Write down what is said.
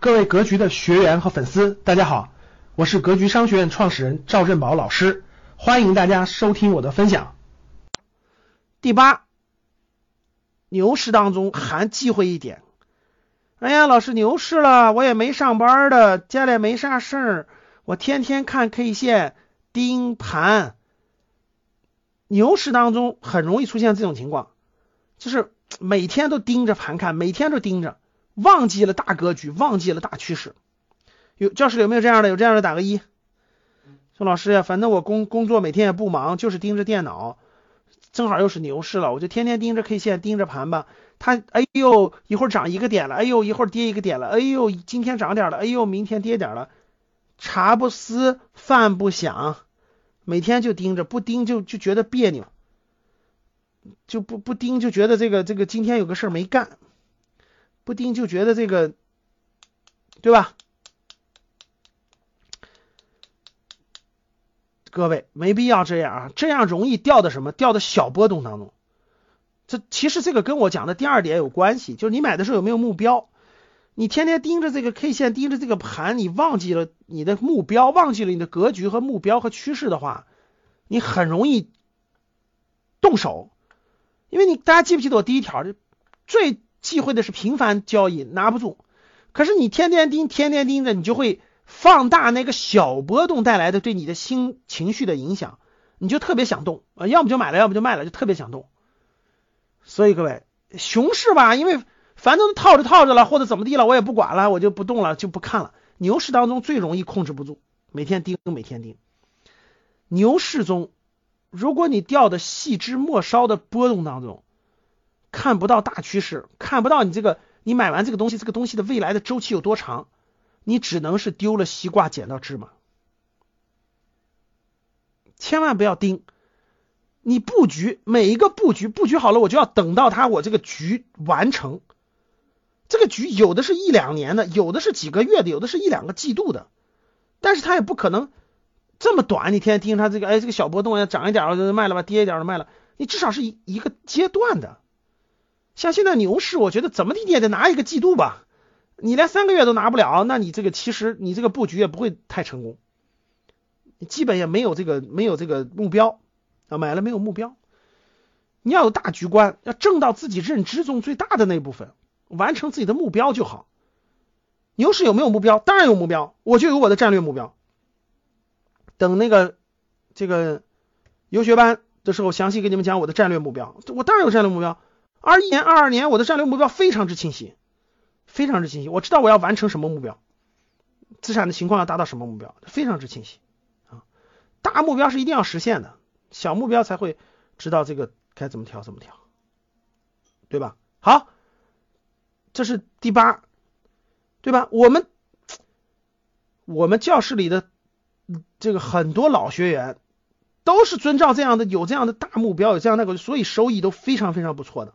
各位格局的学员和粉丝，大家好，我是格局商学院创始人赵振宝老师，欢迎大家收听我的分享。第八，牛市当中还忌讳一点。哎呀，老师，牛市了，我也没上班的，家里没啥事儿，我天天看 K 线盯盘。牛市当中很容易出现这种情况，就是每天都盯着盘看，每天都盯着。忘记了大格局，忘记了大趋势。有教室里有没有这样的？有这样的打个一。说老师呀，反正我工工作每天也不忙，就是盯着电脑，正好又是牛市了，我就天天盯着 K 线，盯着盘吧。它哎呦，一会儿涨一个点了，哎呦，一会儿跌一个点了，哎呦，今天涨点了，哎呦，明天跌点了。茶不思，饭不想，每天就盯着，不盯就就觉得别扭，就不不盯就觉得这个这个今天有个事儿没干。不盯就觉得这个，对吧？各位没必要这样啊，这样容易掉的什么？掉的小波动当中。这其实这个跟我讲的第二点有关系，就是你买的时候有没有目标？你天天盯着这个 K 线，盯着这个盘，你忘记了你的目标，忘记了你的格局和目标和趋势的话，你很容易动手。因为你大家记不记得我第一条？最忌讳的是频繁交易拿不住，可是你天天盯，天天盯着，你就会放大那个小波动带来的对你的心情绪的影响，你就特别想动啊，要么就买了，要么就卖了，就特别想动。所以各位，熊市吧，因为反正套着套着了，或者怎么地了，我也不管了，我就不动了，就不看了。牛市当中最容易控制不住，每天盯，每天盯。牛市中，如果你掉的细枝末梢的波动当中。看不到大趋势，看不到你这个，你买完这个东西，这个东西的未来的周期有多长，你只能是丢了西瓜捡到芝麻。千万不要盯，你布局每一个布局布局好了，我就要等到它我这个局完成。这个局有的是一两年的，有的是几个月的，有的是一两个季度的，但是它也不可能这么短。你天天盯它这个，哎，这个小波动要涨一点就卖了吧，跌一点就卖了，你至少是一一个阶段的。像现在牛市，我觉得怎么地你也得拿一个季度吧。你连三个月都拿不了，那你这个其实你这个布局也不会太成功。基本也没有这个没有这个目标啊，买了没有目标。你要有大局观，要挣到自己认知中最大的那部分，完成自己的目标就好。牛市有没有目标？当然有目标，我就有我的战略目标。等那个这个游学班的时候，详细给你们讲我的战略目标。我当然有战略目标。二一年、二二年，我的战略目标非常之清晰，非常之清晰。我知道我要完成什么目标，资产的情况要达到什么目标，非常之清晰啊。大目标是一定要实现的，小目标才会知道这个该怎么调，怎么调，对吧？好，这是第八，对吧？我们我们教室里的这个很多老学员都是遵照这样的，有这样的大目标，有这样那个，所以收益都非常非常不错的。